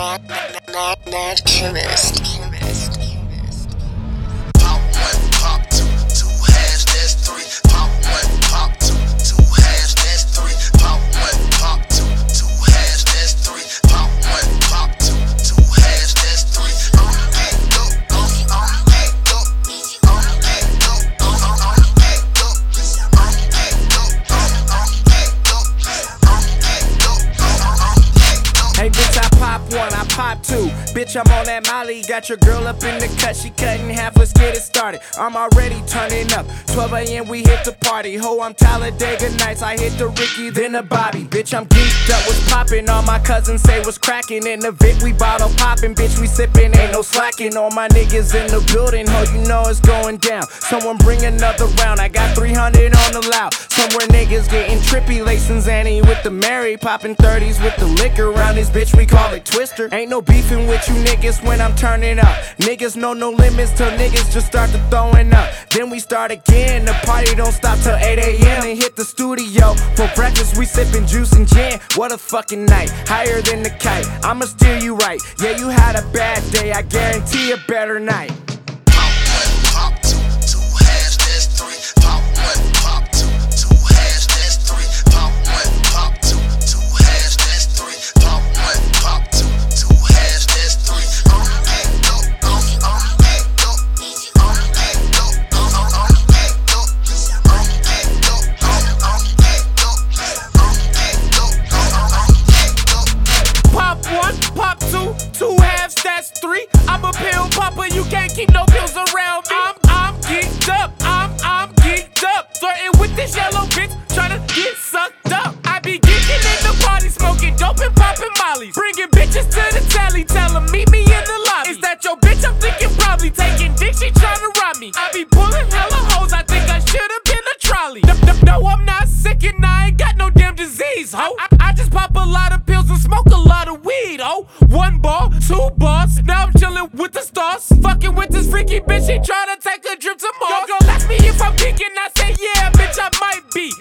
Mad, mad, mad, mad chemist. I pop two. Bitch, I'm on that Molly. Got your girl up in the cut, she cut in half. Let's get it started. I'm already turning up. 12 a.m., we hit the party. Ho, I'm Talladega Nights. I hit the Ricky, then the Bobby. Bitch, I'm geeked up. What's poppin'? All my cousins say what's crackin'. In the Vic, we bottle poppin'. Bitch, we sippin'. Ain't no slacking. All my niggas in the building. Ho, you know it's going down. Someone bring another round. I got 300 on the loud. Somewhere niggas getting trippy. Lacing Zanny with the Mary. Poppin' 30s with the liquor. Around this bitch, we call it Twister. Ain't no beefing with you niggas when I'm turning up. Niggas know no limits till niggas just start to throwing up. Then we start again. The party don't stop till 8 a.m. and hit the studio. For breakfast, we sippin' juice and gin. What a fucking night. Higher than the kite. I'ma steer you right. Yeah, you had a bad day. I guarantee a better night. That's three. I'm a pill popper, you can't keep no pills around me. I'm, I'm geeked up, I'm, I'm geeked up. Flirting with this yellow bitch, tryna get sucked up. I be geeking in the party, smoking dope and popping mollies. Bringing bitches to the tally, tell 'em meet me in the lobby. Is that your bitch? I'm thinking probably taking dick, she tryna rob me. I be pulling hella I, I, just pop a lot of pills and smoke a lot of weed, oh. One ball, two bars, now I'm chillin' with the stars. Fucking with this freaky bitch, she tryna take a trip to Mars. Yo, girl, ask me if I'm kicking, I say yeah, bitch, I might be.